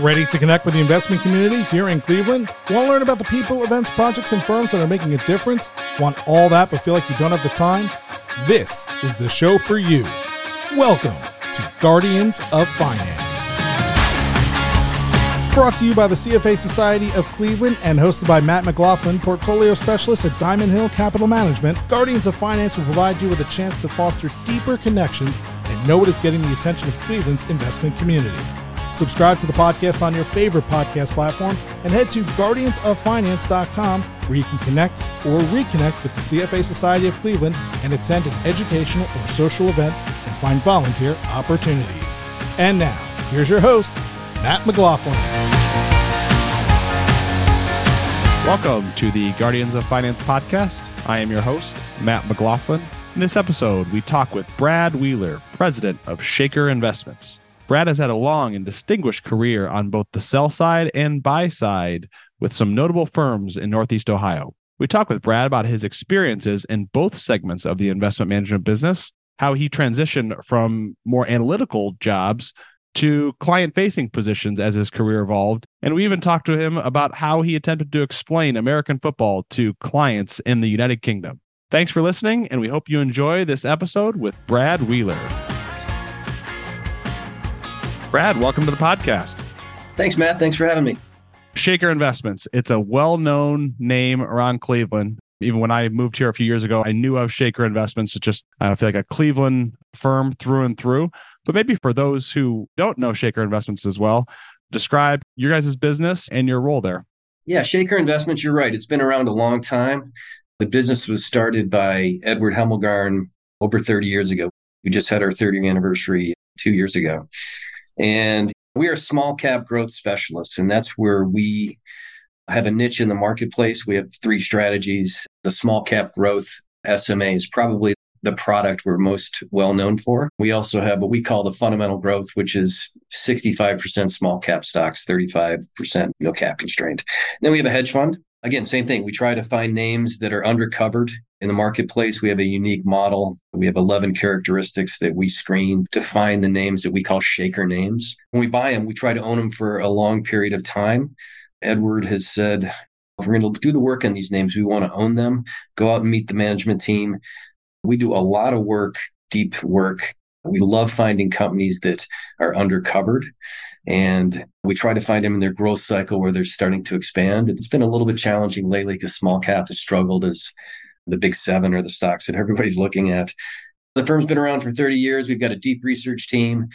Ready to connect with the investment community here in Cleveland? Want to learn about the people, events, projects, and firms that are making a difference? Want all that but feel like you don't have the time? This is the show for you. Welcome to Guardians of Finance. Brought to you by the CFA Society of Cleveland and hosted by Matt McLaughlin, portfolio specialist at Diamond Hill Capital Management, Guardians of Finance will provide you with a chance to foster deeper connections and know what is getting the attention of Cleveland's investment community. Subscribe to the podcast on your favorite podcast platform and head to guardiansoffinance.com where you can connect or reconnect with the CFA Society of Cleveland and attend an educational or social event and find volunteer opportunities. And now, here's your host, Matt McLaughlin. Welcome to the Guardians of Finance podcast. I am your host, Matt McLaughlin. In this episode, we talk with Brad Wheeler, president of Shaker Investments. Brad has had a long and distinguished career on both the sell side and buy side with some notable firms in Northeast Ohio. We talk with Brad about his experiences in both segments of the investment management business, how he transitioned from more analytical jobs to client facing positions as his career evolved. And we even talked to him about how he attempted to explain American football to clients in the United Kingdom. Thanks for listening, and we hope you enjoy this episode with Brad Wheeler. Brad, welcome to the podcast. Thanks, Matt. Thanks for having me. Shaker Investments. It's a well known name around Cleveland. Even when I moved here a few years ago, I knew of Shaker Investments. It's just, I feel like a Cleveland firm through and through. But maybe for those who don't know Shaker Investments as well, describe your guys' business and your role there. Yeah, Shaker Investments, you're right. It's been around a long time. The business was started by Edward Hemmelgarn over 30 years ago. We just had our 30th anniversary two years ago. And we are small cap growth specialists, and that's where we have a niche in the marketplace. We have three strategies. The small cap growth SMA is probably the product we're most well known for. We also have what we call the fundamental growth, which is 65% small cap stocks, 35% no cap constrained. And then we have a hedge fund. Again, same thing. We try to find names that are undercovered in the marketplace. We have a unique model. We have 11 characteristics that we screen to find the names that we call shaker names. When we buy them, we try to own them for a long period of time. Edward has said, if we're going to do the work on these names, we want to own them, go out and meet the management team. We do a lot of work, deep work. We love finding companies that are undercovered and we try to find them in their growth cycle where they're starting to expand. It's been a little bit challenging lately because small cap has struggled as the big seven or the stocks that everybody's looking at. The firm's been around for 30 years. We've got a deep research team.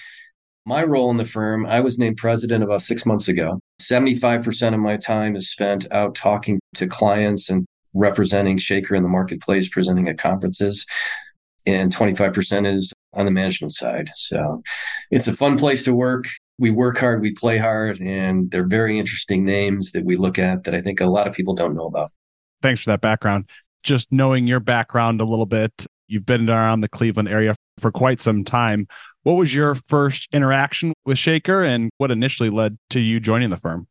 My role in the firm, I was named president about six months ago. 75% of my time is spent out talking to clients and representing Shaker in the marketplace, presenting at conferences. And 25% is on the management side. So it's a fun place to work we work hard, we play hard, and they're very interesting names that we look at that I think a lot of people don't know about. Thanks for that background. Just knowing your background a little bit, you've been around the Cleveland area for quite some time. What was your first interaction with Shaker and what initially led to you joining the firm?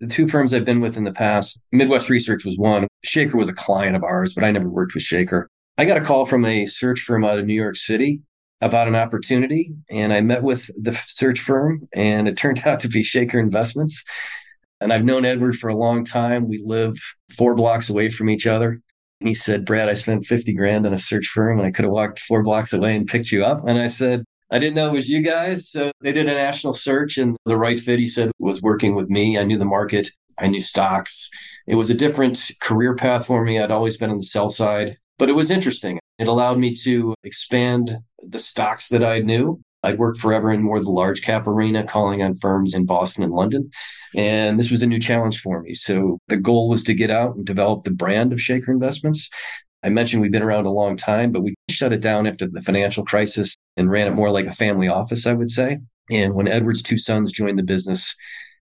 The two firms I've been with in the past, Midwest Research was one. Shaker was a client of ours, but I never worked with Shaker. I got a call from a search firm out of New York City about an opportunity and I met with the search firm and it turned out to be Shaker Investments. And I've known Edward for a long time. We live four blocks away from each other. And he said, Brad, I spent 50 grand on a search firm and I could have walked four blocks away and picked you up. And I said, I didn't know it was you guys. So they did a national search and the right fit, he said, was working with me. I knew the market. I knew stocks. It was a different career path for me. I'd always been on the sell side, but it was interesting. It allowed me to expand the stocks that I knew. I'd worked forever in more the large cap arena, calling on firms in Boston and London. And this was a new challenge for me. So the goal was to get out and develop the brand of Shaker Investments. I mentioned we've been around a long time, but we shut it down after the financial crisis and ran it more like a family office, I would say. And when Edward's two sons joined the business,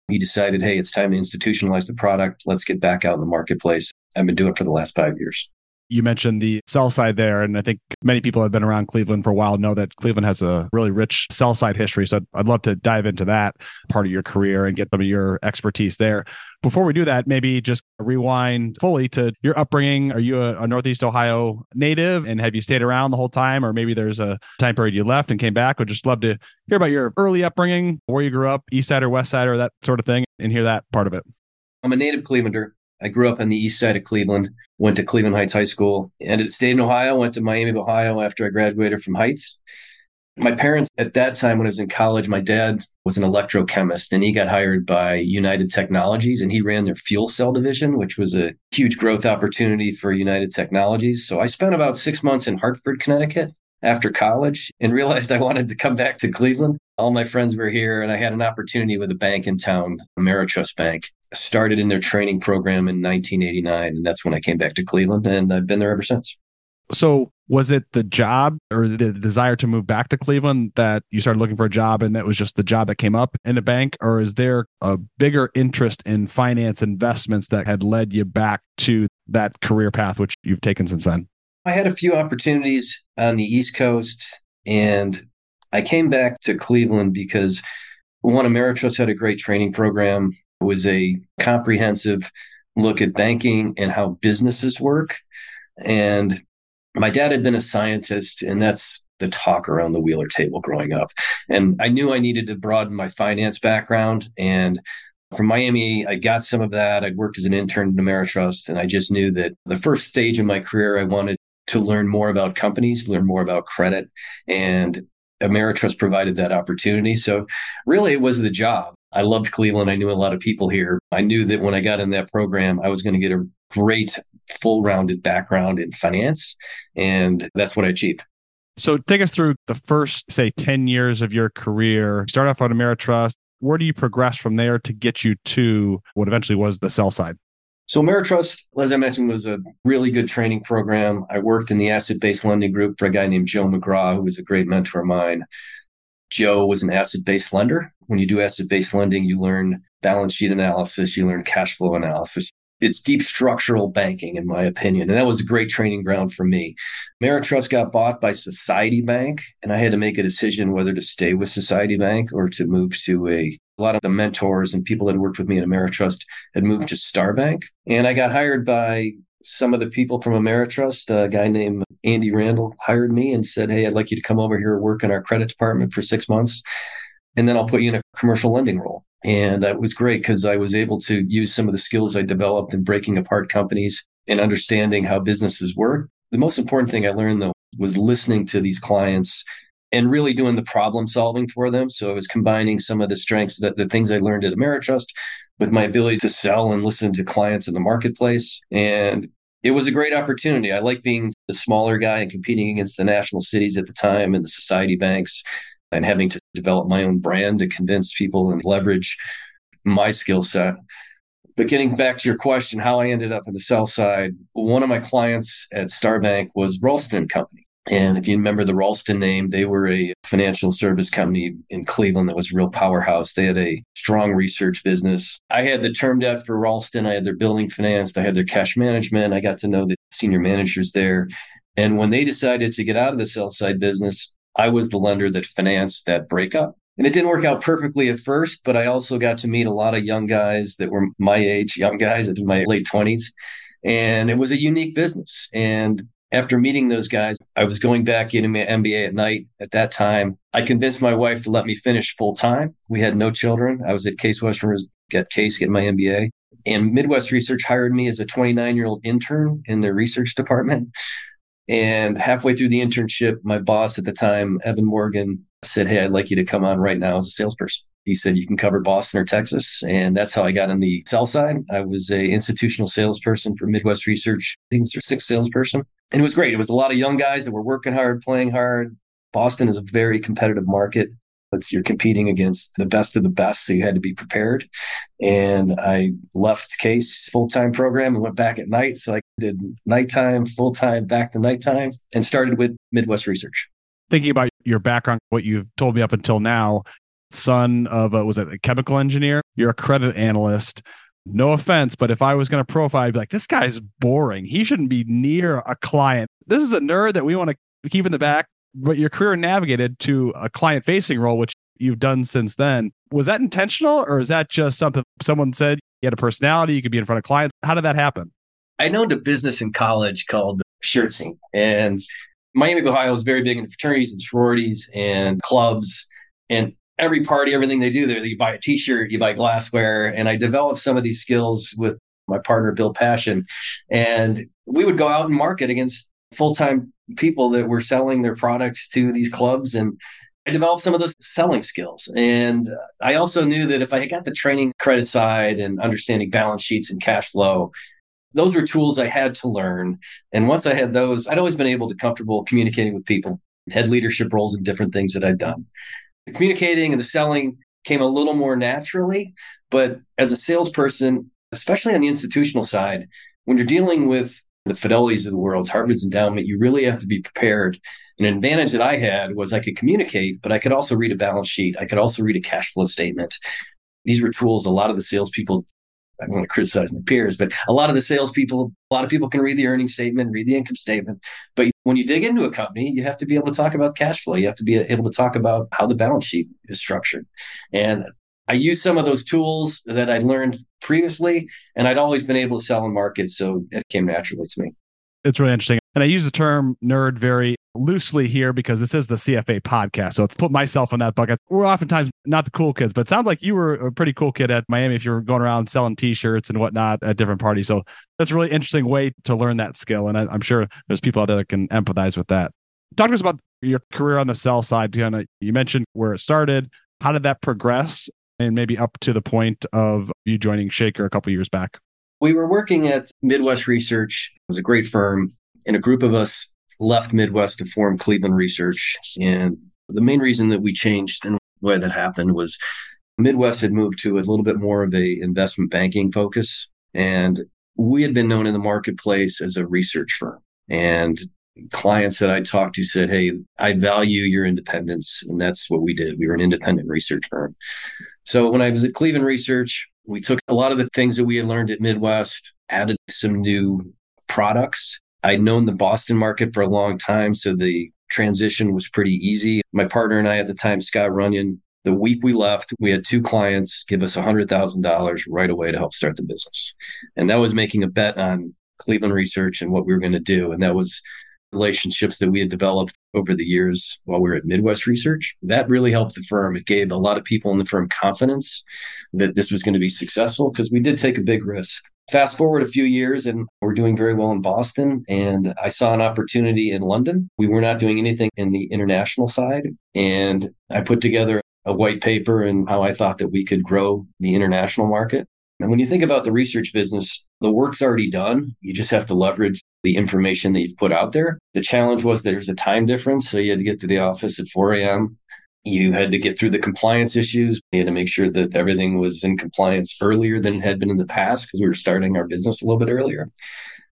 he decided, hey, it's time to institutionalize the product. Let's get back out in the marketplace. I've been doing it for the last five years. You mentioned the sell side there, and I think many people have been around Cleveland for a while know that Cleveland has a really rich sell side history. So I'd love to dive into that part of your career and get some of your expertise there. Before we do that, maybe just rewind fully to your upbringing. Are you a, a Northeast Ohio native, and have you stayed around the whole time, or maybe there's a time period you left and came back? Would just love to hear about your early upbringing, where you grew up, East Side or West Side, or that sort of thing, and hear that part of it. I'm a native Clevelander. I grew up on the east side of Cleveland, went to Cleveland Heights High School, ended stayed in Ohio, went to Miami, Ohio after I graduated from Heights. My parents at that time, when I was in college, my dad was an electrochemist and he got hired by United Technologies and he ran their fuel cell division, which was a huge growth opportunity for United Technologies. So I spent about six months in Hartford, Connecticut after college and realized I wanted to come back to Cleveland. All my friends were here and I had an opportunity with a bank in town, Ameritrust Bank. Started in their training program in 1989 and that's when I came back to Cleveland and I've been there ever since. So, was it the job or the desire to move back to Cleveland that you started looking for a job and that was just the job that came up in a bank? Or is there a bigger interest in finance investments that had led you back to that career path, which you've taken since then? I had a few opportunities on the East Coast and I came back to Cleveland because one, Ameritrust had a great training program. Was a comprehensive look at banking and how businesses work. And my dad had been a scientist, and that's the talk around the Wheeler table growing up. And I knew I needed to broaden my finance background. And from Miami, I got some of that. I worked as an intern at Ameritrust, and I just knew that the first stage in my career, I wanted to learn more about companies, learn more about credit. And Ameritrust provided that opportunity. So really, it was the job. I loved Cleveland. I knew a lot of people here. I knew that when I got in that program, I was going to get a great full rounded background in finance. And that's what I achieved. So take us through the first, say, 10 years of your career. Start off on Ameritrust. Where do you progress from there to get you to what eventually was the sell side? So Ameritrust, as I mentioned, was a really good training program. I worked in the asset-based lending group for a guy named Joe McGraw, who was a great mentor of mine. Joe was an asset-based lender. When you do asset-based lending, you learn balance sheet analysis, you learn cash flow analysis, it's deep structural banking, in my opinion. And that was a great training ground for me. Ameritrust got bought by Society Bank, and I had to make a decision whether to stay with Society Bank or to move to a a lot of the mentors and people that worked with me at Ameritrust had moved to Star Bank. And I got hired by some of the people from Ameritrust. A guy named Andy Randall hired me and said, Hey, I'd like you to come over here work in our credit department for six months. And then I'll put you in a commercial lending role. And that was great because I was able to use some of the skills I developed in breaking apart companies and understanding how businesses work. The most important thing I learned though was listening to these clients and really doing the problem solving for them. So I was combining some of the strengths that the things I learned at Ameritrust with my ability to sell and listen to clients in the marketplace. And it was a great opportunity. I like being the smaller guy and competing against the national cities at the time and the society banks and having to develop my own brand to convince people and leverage my skill set. But getting back to your question, how I ended up in the sell side, one of my clients at Starbank was Roulston Company. And if you remember the Roulston name, they were a financial service company in Cleveland that was a real powerhouse. They had a strong research business. I had the term debt for Roulston. I had their building financed. I had their cash management. I got to know the senior managers there. And when they decided to get out of the sell side business, I was the lender that financed that breakup. And it didn't work out perfectly at first, but I also got to meet a lot of young guys that were my age, young guys in my late 20s. And it was a unique business. And after meeting those guys, I was going back into my MBA at night at that time. I convinced my wife to let me finish full time. We had no children. I was at Case Western, get Case, getting my MBA. And Midwest Research hired me as a 29 year old intern in their research department. And halfway through the internship, my boss at the time, Evan Morgan, said, Hey, I'd like you to come on right now as a salesperson. He said, You can cover Boston or Texas. And that's how I got on the sell side. I was a institutional salesperson for Midwest Research. I think it was their sixth salesperson. And it was great. It was a lot of young guys that were working hard, playing hard. Boston is a very competitive market. It's, you're competing against the best of the best, so you had to be prepared. And I left Case full time program and went back at night. So I did nighttime, full time, back to nighttime, and started with Midwest Research. Thinking about your background, what you've told me up until now, son of a was it a chemical engineer? You're a credit analyst. no offense, but if I was going to profile, I'd be like, this guy's boring. He shouldn't be near a client. This is a nerd that we want to keep in the back. But your career navigated to a client facing role, which you've done since then. Was that intentional or is that just something someone said you had a personality, you could be in front of clients? How did that happen? I know a business in college called Shirt Scene. And Miami, Ohio is very big in fraternities and sororities and clubs. And every party, everything they do there, you buy a t-shirt, you buy glassware. And I developed some of these skills with my partner, Bill Passion. And we would go out and market against full-time people that were selling their products to these clubs. And I developed some of those selling skills. And I also knew that if I got the training credit side and understanding balance sheets and cash flow, those were tools I had to learn. And once I had those, I'd always been able to comfortable communicating with people, had leadership roles and different things that I'd done. The communicating and the selling came a little more naturally. But as a salesperson, especially on the institutional side, when you're dealing with the Fidelities of the world, Harvard's endowment, you really have to be prepared. An advantage that I had was I could communicate, but I could also read a balance sheet. I could also read a cash flow statement. These were tools a lot of the salespeople I don't want to criticize my peers, but a lot of the salespeople, a lot of people can read the earnings statement, read the income statement. But when you dig into a company, you have to be able to talk about cash flow. You have to be able to talk about how the balance sheet is structured. And I use some of those tools that I learned previously, and I'd always been able to sell in markets. So it came naturally to me. It's really interesting. And I use the term nerd very loosely here because this is the CFA podcast. So it's put myself in that bucket. We're oftentimes not the cool kids, but it sounds like you were a pretty cool kid at Miami if you were going around selling t-shirts and whatnot at different parties. So that's a really interesting way to learn that skill. And I, am sure there's people out there that can empathize with that. Talk to us about your career on the sell side. You mentioned where it started. How did that progress? And maybe up to the point of you joining Shaker a couple years back. We were working at Midwest Research. It was a great firm. And a group of us left Midwest to form Cleveland Research. And the main reason that we changed and why that happened was Midwest had moved to a little bit more of a investment banking focus. And we had been known in the marketplace as a research firm. And clients that I talked to said, Hey, I value your independence. And that's what we did. We were an independent research firm. So when I was at Cleveland Research, we took a lot of the things that we had learned at Midwest, added some new products I'd known the Boston market for a long time, so the transition was pretty easy. My partner and I at the time, Scott Runyon, the week we left, we had two clients give us $100,000 right away to help start the business. And that was making a bet on Cleveland research and what we were going to do. And that was relationships that we had developed over the years while we were at Midwest Research. That really helped the firm. It gave a lot of people in the firm confidence that this was going to be successful because we did take a big risk. Fast forward a few years and we're doing very well in Boston. And I saw an opportunity in London. We were not doing anything in the international side. And I put together a white paper and how I thought that we could grow the international market. And when you think about the research business, the work's already done. You just have to leverage the information that you've put out there. The challenge was there's a time difference. So you had to get to the office at 4 a.m. You had to get through the compliance issues. You had to make sure that everything was in compliance earlier than it had been in the past because we were starting our business a little bit earlier.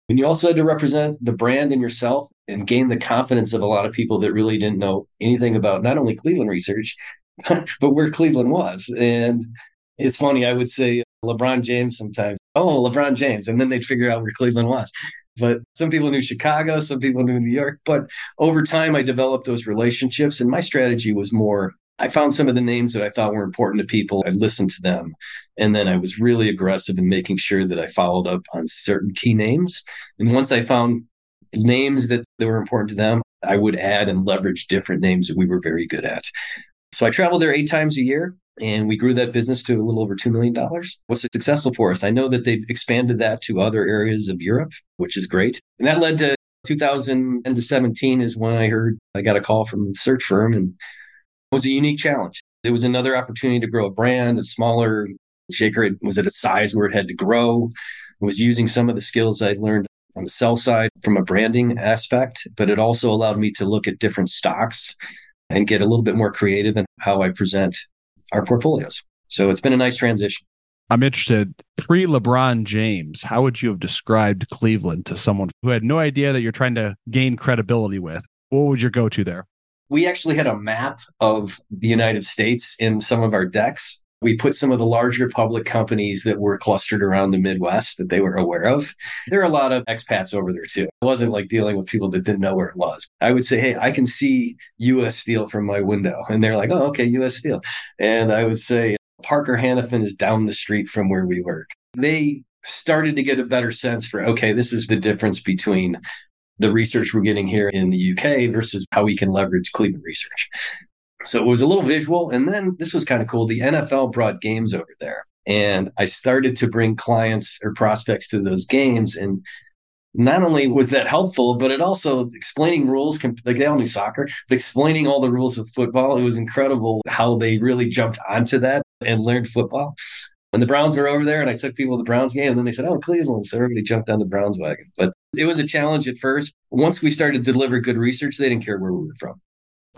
And you also had to represent the brand and yourself and gain the confidence of a lot of people that really didn't know anything about not only Cleveland research, but where Cleveland was. And it's funny, I would say LeBron James sometimes, oh, LeBron James. And then they'd figure out where Cleveland was. But some people knew Chicago, some people knew New York. But over time, I developed those relationships. And my strategy was more I found some of the names that I thought were important to people. I listened to them. And then I was really aggressive in making sure that I followed up on certain key names. And once I found names that, that were important to them, I would add and leverage different names that we were very good at. So I traveled there eight times a year and we grew that business to a little over $2 million. Was successful for us? I know that they've expanded that to other areas of Europe, which is great. And that led to 2017 is when I heard I got a call from the search firm and it was a unique challenge. It was another opportunity to grow a brand, a smaller shaker It was at a size where it had to grow. It was using some of the skills I learned on the sell side from a branding aspect, but it also allowed me to look at different stocks and get a little bit more creative in how I present our portfolios. So it's been a nice transition. I'm interested. Pre LeBron James, how would you have described Cleveland to someone who had no idea that you're trying to gain credibility with? What would your go to there? We actually had a map of the United States in some of our decks. We put some of the larger public companies that were clustered around the Midwest that they were aware of. There are a lot of expats over there too. It wasn't like dealing with people that didn't know where it was. I would say, Hey, I can see US Steel from my window. And they're like, Oh, okay, US Steel. And I would say, Parker Hannifin is down the street from where we work. They started to get a better sense for, okay, this is the difference between the research we're getting here in the UK versus how we can leverage Cleveland research. So it was a little visual. And then this was kind of cool. The NFL brought games over there. And I started to bring clients or prospects to those games. And not only was that helpful, but it also explaining rules, like they all knew soccer, but explaining all the rules of football. It was incredible how they really jumped onto that and learned football. When the Browns were over there and I took people to the Browns game, and then they said, Oh, Cleveland. So everybody jumped on the Browns wagon. But it was a challenge at first. Once we started to deliver good research, they didn't care where we were from.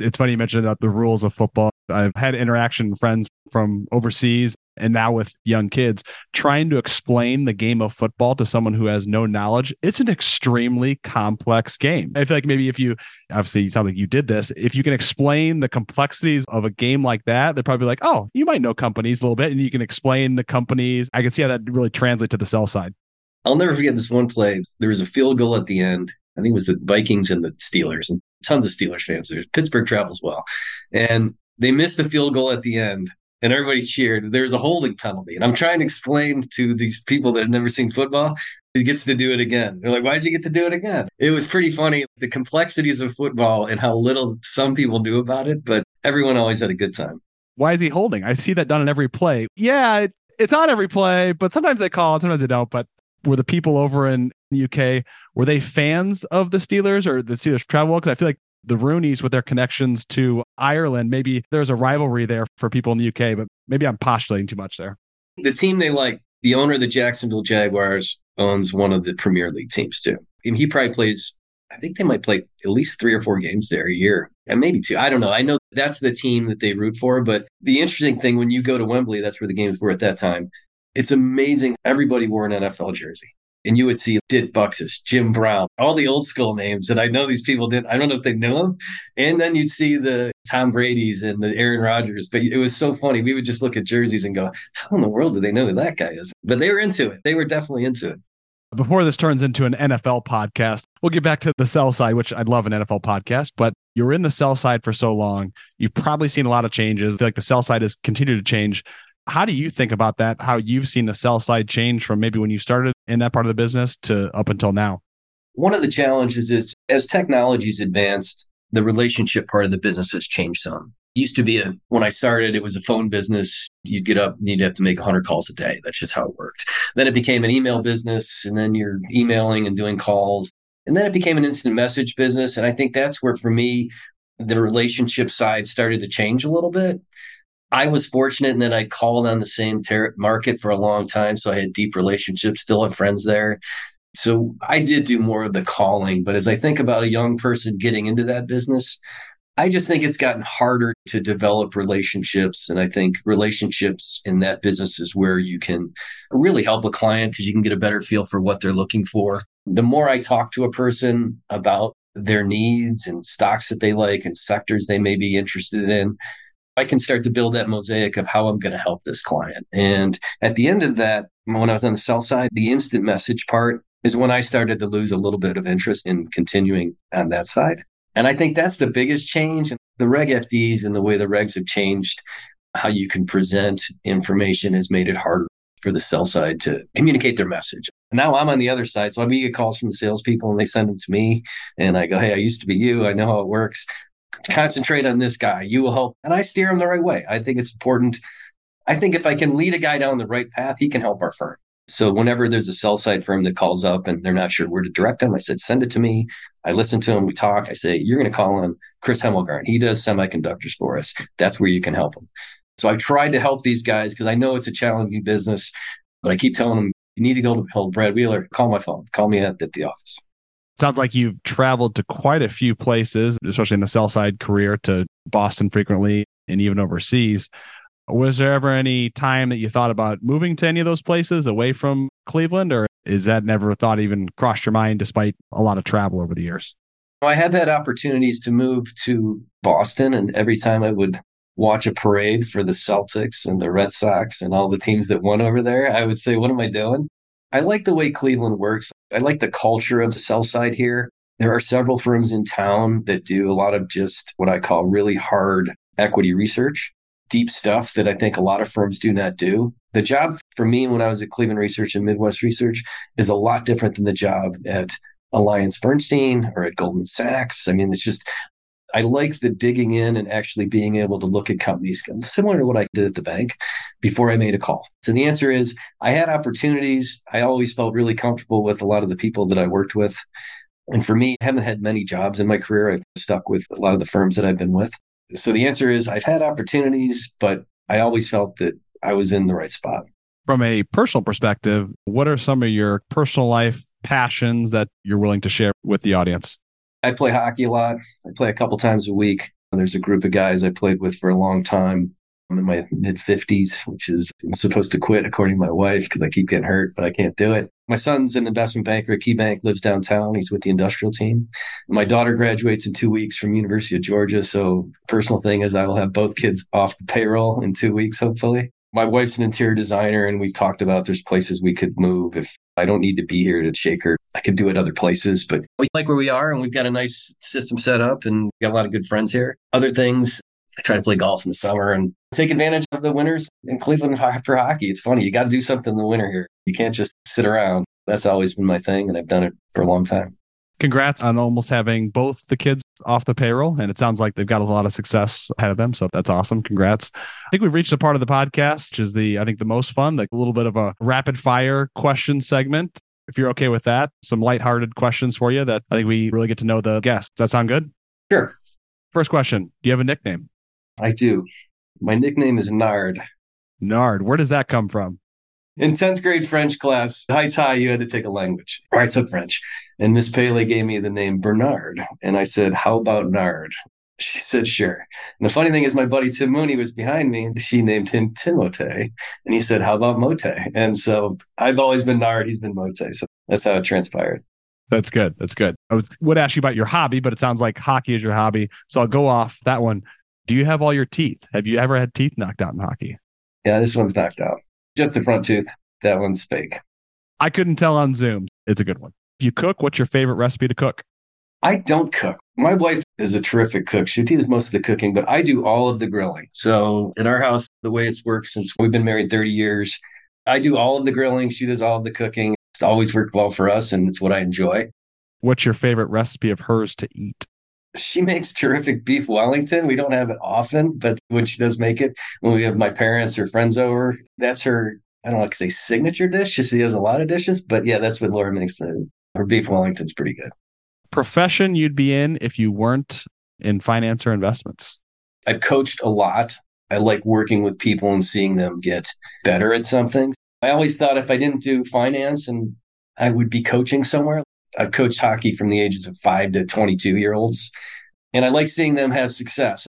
It's funny you mentioned about the rules of football. I've had interaction friends from overseas and now with young kids trying to explain the game of football to someone who has no knowledge. It's an extremely complex game. I feel like maybe if you obviously you sound like you did this. If you can explain the complexities of a game like that they're probably like oh you might know companies a little bit and you can explain the companies. I can see how that really translates to the sell side. I'll never forget this one play. There was a field goal at the end. I think it was the Vikings and the Steelers, and tons of Steelers fans. There. Pittsburgh travels well, and they missed a field goal at the end, and everybody cheered. There's a holding penalty, and I'm trying to explain to these people that have never seen football. He gets to do it again. They're like, "Why did you get to do it again?" It was pretty funny the complexities of football and how little some people knew about it, but everyone always had a good time. Why is he holding? I see that done in every play. Yeah, it, it's on every play, but sometimes they call it, sometimes they don't. But were the people over in the UK were they fans of the Steelers or the Steelers travel? Because I feel like the Rooneys with their connections to Ireland, maybe there's a rivalry there for people in the UK, but maybe I'm postulating too much there. The team they like, the owner of the Jacksonville Jaguars owns one of the Premier League teams too. He probably plays, I think they might play at least three or four games there a year and maybe two. I don't know. I know that's the team that they root for. But the interesting thing when you go to Wembley, that's where the games were at that time. It's amazing. Everybody wore an NFL jersey and you would see Dick Butkus, Jim Brown, all the old school names. And I know these people didn't, I don't know if they knew them. And then you'd see the Tom Brady's and the Aaron Rodgers. But it was so funny. We would just look at jerseys and go, how in the world do they know who that guy is? But they were into it. They were definitely into it. Before this turns into an NFL podcast, we'll get back to the sell side, which I'd love an NFL podcast, but you're in the sell side for so long. You've probably seen a lot of changes. Like the sell side has continued to change. How do you think about that? How you've seen the sell side change from maybe when you started in that part of the business to up until now? One of the challenges is as technology's advanced, the relationship part of the business has changed some. It used to be a, when I started, it was a phone business. You'd get up and you'd have to make 100 calls a day. That's just how it worked. Then it became an email business, and then you're emailing and doing calls. And then it became an instant message business. And I think that's where, for me, the relationship side started to change a little bit. I was fortunate in that I called on the same ter- market for a long time. So I had deep relationships, still have friends there. So I did do more of the calling. But as I think about a young person getting into that business, I just think it's gotten harder to develop relationships. And I think relationships in that business is where you can really help a client because you can get a better feel for what they're looking for. The more I talk to a person about their needs and stocks that they like and sectors they may be interested in, I can start to build that mosaic of how I'm going to help this client. And at the end of that, when I was on the sell side, the instant message part is when I started to lose a little bit of interest in continuing on that side. And I think that's the biggest change. The Reg FDs and the way the regs have changed how you can present information has made it harder for the sell side to communicate their message. Now I'm on the other side. So I get calls from the salespeople and they send them to me. And I go, Hey, I used to be you. I know how it works concentrate on this guy. You will help. And I steer him the right way. I think it's important. I think if I can lead a guy down the right path, he can help our firm. So whenever there's a sell side firm that calls up and they're not sure where to direct them, I said, send it to me. I listen to him. We talk. I say, you're going to call on Chris Hemmelgarn. He does semiconductors for us. That's where you can help him. So I tried to help these guys because I know it's a challenging business, but I keep telling them, you need to go to Brad Wheeler, call my phone, call me at, at the office sounds like you've traveled to quite a few places, especially in the sell side career to Boston frequently and even overseas. Was there ever any time that you thought about moving to any of those places away from Cleveland, or is that never thought even crossed your mind despite a lot of travel over the years? I have had opportunities to move to Boston, and every time I would watch a parade for the Celtics and the Red Sox and all the teams that won over there, I would say, what am I doing? I like the way Cleveland works. I like the culture of the sell side here. There are several firms in town that do a lot of just what I call really hard equity research, deep stuff that I think a lot of firms do not do. The job for me when I was at Cleveland Research and Midwest Research is a lot different than the job at Alliance Bernstein or at Goldman Sachs. I mean, it's just, I like the digging in and actually being able to look at companies similar to what I did at the bank before I made a call. So the answer is I had opportunities. I always felt really comfortable with a lot of the people that I worked with. And for me, I haven't had many jobs in my career. I've stuck with a lot of the firms that I've been with. So the answer is I've had opportunities, but I always felt that I was in the right spot. From a personal perspective, what are some of your personal life passions that you're willing to share with the audience? I play hockey a lot. I play a couple times a week. There's a group of guys I played with for a long time. I'm in my mid 50s, which is I'm supposed to quit according to my wife because I keep getting hurt, but I can't do it. My son's an investment banker at KeyBank, lives downtown. He's with the industrial team. My daughter graduates in two weeks from University of Georgia. So personal thing is I will have both kids off the payroll in two weeks, hopefully. My wife's an interior designer and we've talked about there's places we could move if I don't need to be here to Shaker. I could do it other places, but we like where we are and we've got a nice system set up and got a lot of good friends here. Other things, I try to play golf in the summer and take advantage of the winters in Cleveland after hockey. It's funny. You got to do something in the winter here. You can't just sit around. That's always been my thing, and I've done it for a long time. Congrats on almost having both the kids off the payroll. And it sounds like they've got a lot of success ahead of them. So that's awesome. Congrats. I think we've reached a part of the podcast, which is the, I think, the most fun, like a little bit of a rapid fire question segment. If you're okay with that, some lighthearted questions for you that I think we really get to know the guests. Does that sound good? Sure. First question Do you have a nickname? I do. My nickname is Nard. Nard. Where does that come from? In 10th grade French class, high tie, you had to take a language. I took French. And Miss Paley gave me the name Bernard. And I said, How about Nard? She said, Sure. And the funny thing is, my buddy Tim Mooney was behind me. She named him Timote. And he said, How about Mote? And so I've always been Nard. He's been Mote. So that's how it transpired. That's good. That's good. I was, would ask you about your hobby, but it sounds like hockey is your hobby. So I'll go off that one. Do you have all your teeth? Have you ever had teeth knocked out in hockey? Yeah, this one's knocked out. Just the front tooth. That one's fake. I couldn't tell on Zoom. It's a good one. If you cook, what's your favorite recipe to cook? I don't cook. My wife is a terrific cook. She does most of the cooking, but I do all of the grilling. So in our house, the way it's worked since we've been married 30 years, I do all of the grilling. She does all of the cooking. It's always worked well for us, and it's what I enjoy. What's your favorite recipe of hers to eat? She makes terrific beef Wellington. We don't have it often, but when she does make it, when we have my parents or friends over, that's her, I don't like to say signature dish. She has a lot of dishes, but yeah, that's what Laura makes. Her beef Wellington's pretty good. Profession you'd be in if you weren't in finance or investments? I've coached a lot. I like working with people and seeing them get better at something. I always thought if I didn't do finance and I would be coaching somewhere. I've coached hockey from the ages of five to 22 year olds, and I like seeing them have success.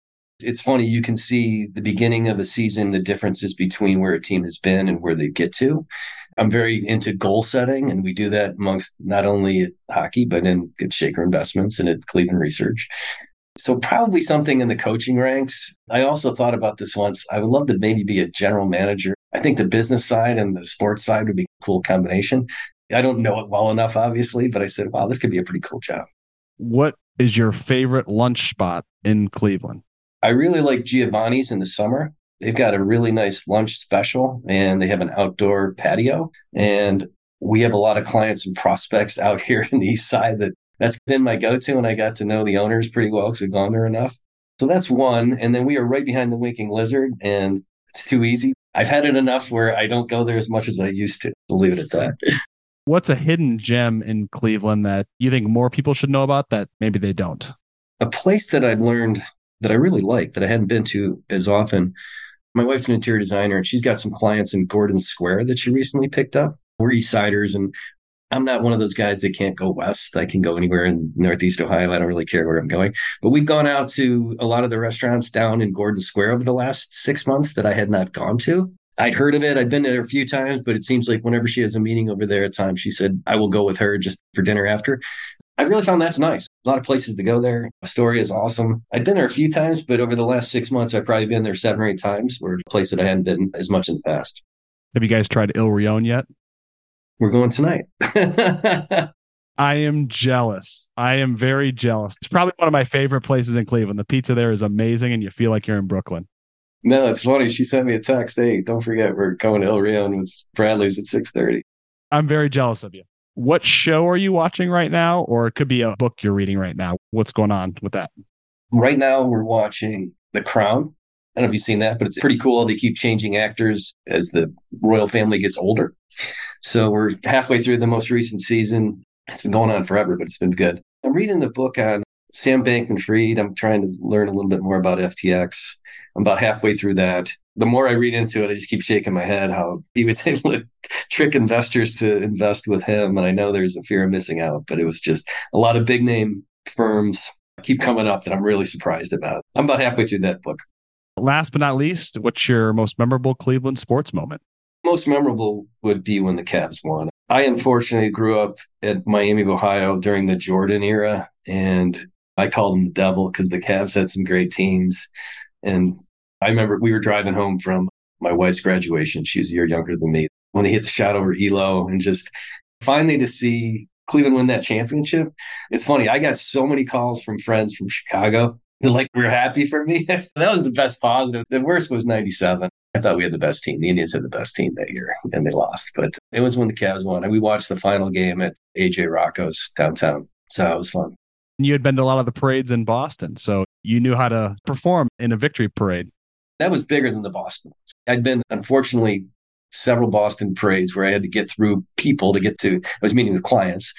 It's funny, you can see the beginning of a season, the differences between where a team has been and where they get to. I'm very into goal setting, and we do that amongst not only at hockey, but in at Shaker Investments and at Cleveland Research. So, probably something in the coaching ranks. I also thought about this once. I would love to maybe be a general manager. I think the business side and the sports side would be a cool combination. I don't know it well enough, obviously, but I said, wow, this could be a pretty cool job. What is your favorite lunch spot in Cleveland? I really like Giovanni's in the summer. They've got a really nice lunch special and they have an outdoor patio. And we have a lot of clients and prospects out here in the east side that that's been my go to. And I got to know the owners pretty well because I've gone there enough. So that's one. And then we are right behind the Winking Lizard and it's too easy. I've had it enough where I don't go there as much as I used to. I'll leave it at that. What's a hidden gem in Cleveland that you think more people should know about that maybe they don't? A place that I've learned that I really like that I hadn't been to as often. My wife's an interior designer and she's got some clients in Gordon Square that she recently picked up. We're East Siders and I'm not one of those guys that can't go west. I can go anywhere in Northeast Ohio. I don't really care where I'm going. But we've gone out to a lot of the restaurants down in Gordon Square over the last six months that I had not gone to. I'd heard of it. I'd been there a few times, but it seems like whenever she has a meeting over there at times, she said, I will go with her just for dinner after. I really found that's nice. A lot of places to go there. Astoria is awesome. I've been there a few times, but over the last six months, I've probably been there seven or eight times, where a place that I hadn't been as much in the past. Have you guys tried Il Rione yet? We're going tonight. I am jealous. I am very jealous. It's probably one of my favorite places in Cleveland. The pizza there is amazing, and you feel like you're in Brooklyn. No, it's funny. She sent me a text. Hey, don't forget we're going to Il Rione with Bradley's at six thirty. I'm very jealous of you. What show are you watching right now? Or it could be a book you're reading right now. What's going on with that? Right now, we're watching The Crown. I don't know if you've seen that, but it's pretty cool. They keep changing actors as the royal family gets older. So we're halfway through the most recent season. It's been going on forever, but it's been good. I'm reading the book on Sam Bankman Fried. I'm trying to learn a little bit more about FTX. I'm about halfway through that. The more I read into it, I just keep shaking my head how he was able to trick investors to invest with him. And I know there's a fear of missing out, but it was just a lot of big name firms keep coming up that I'm really surprised about. I'm about halfway through that book. Last but not least, what's your most memorable Cleveland sports moment? Most memorable would be when the Cavs won. I unfortunately grew up at Miami of Ohio during the Jordan era, and I called him the devil because the Cavs had some great teams. And I remember we were driving home from my wife's graduation. She was a year younger than me. When they hit the shot over Ehlo and just finally to see Cleveland win that championship. It's funny. I got so many calls from friends from Chicago. Like, we're happy for me. that was the best positive. The worst was 97. I thought we had the best team. The Indians had the best team that year and they lost. But it was when the Cavs won. And we watched the final game at AJ Rocco's downtown. So it was fun. You had been to a lot of the parades in Boston. So you knew how to perform in a victory parade. That was bigger than the Boston. I'd been, unfortunately, several Boston parades where I had to get through people to get to, I was meeting with clients.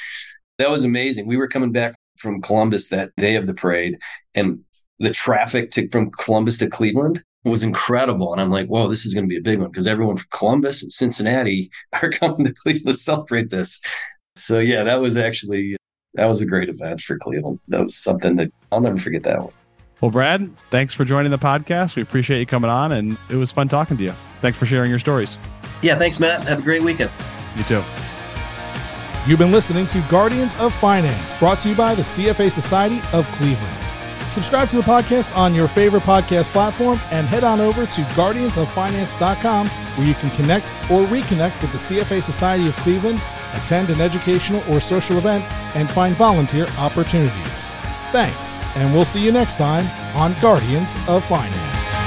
That was amazing. We were coming back from Columbus that day of the parade, and the traffic to, from Columbus to Cleveland was incredible. And I'm like, whoa, this is going to be a big one because everyone from Columbus and Cincinnati are coming to Cleveland to celebrate this. So, yeah, that was actually, that was a great event for Cleveland. That was something that I'll never forget that one. Well, Brad, thanks for joining the podcast. We appreciate you coming on, and it was fun talking to you. Thanks for sharing your stories. Yeah, thanks, Matt. Have a great weekend. You too. You've been listening to Guardians of Finance, brought to you by the CFA Society of Cleveland. Subscribe to the podcast on your favorite podcast platform and head on over to guardiansoffinance.com where you can connect or reconnect with the CFA Society of Cleveland, attend an educational or social event, and find volunteer opportunities. Thanks, and we'll see you next time on Guardians of Finance.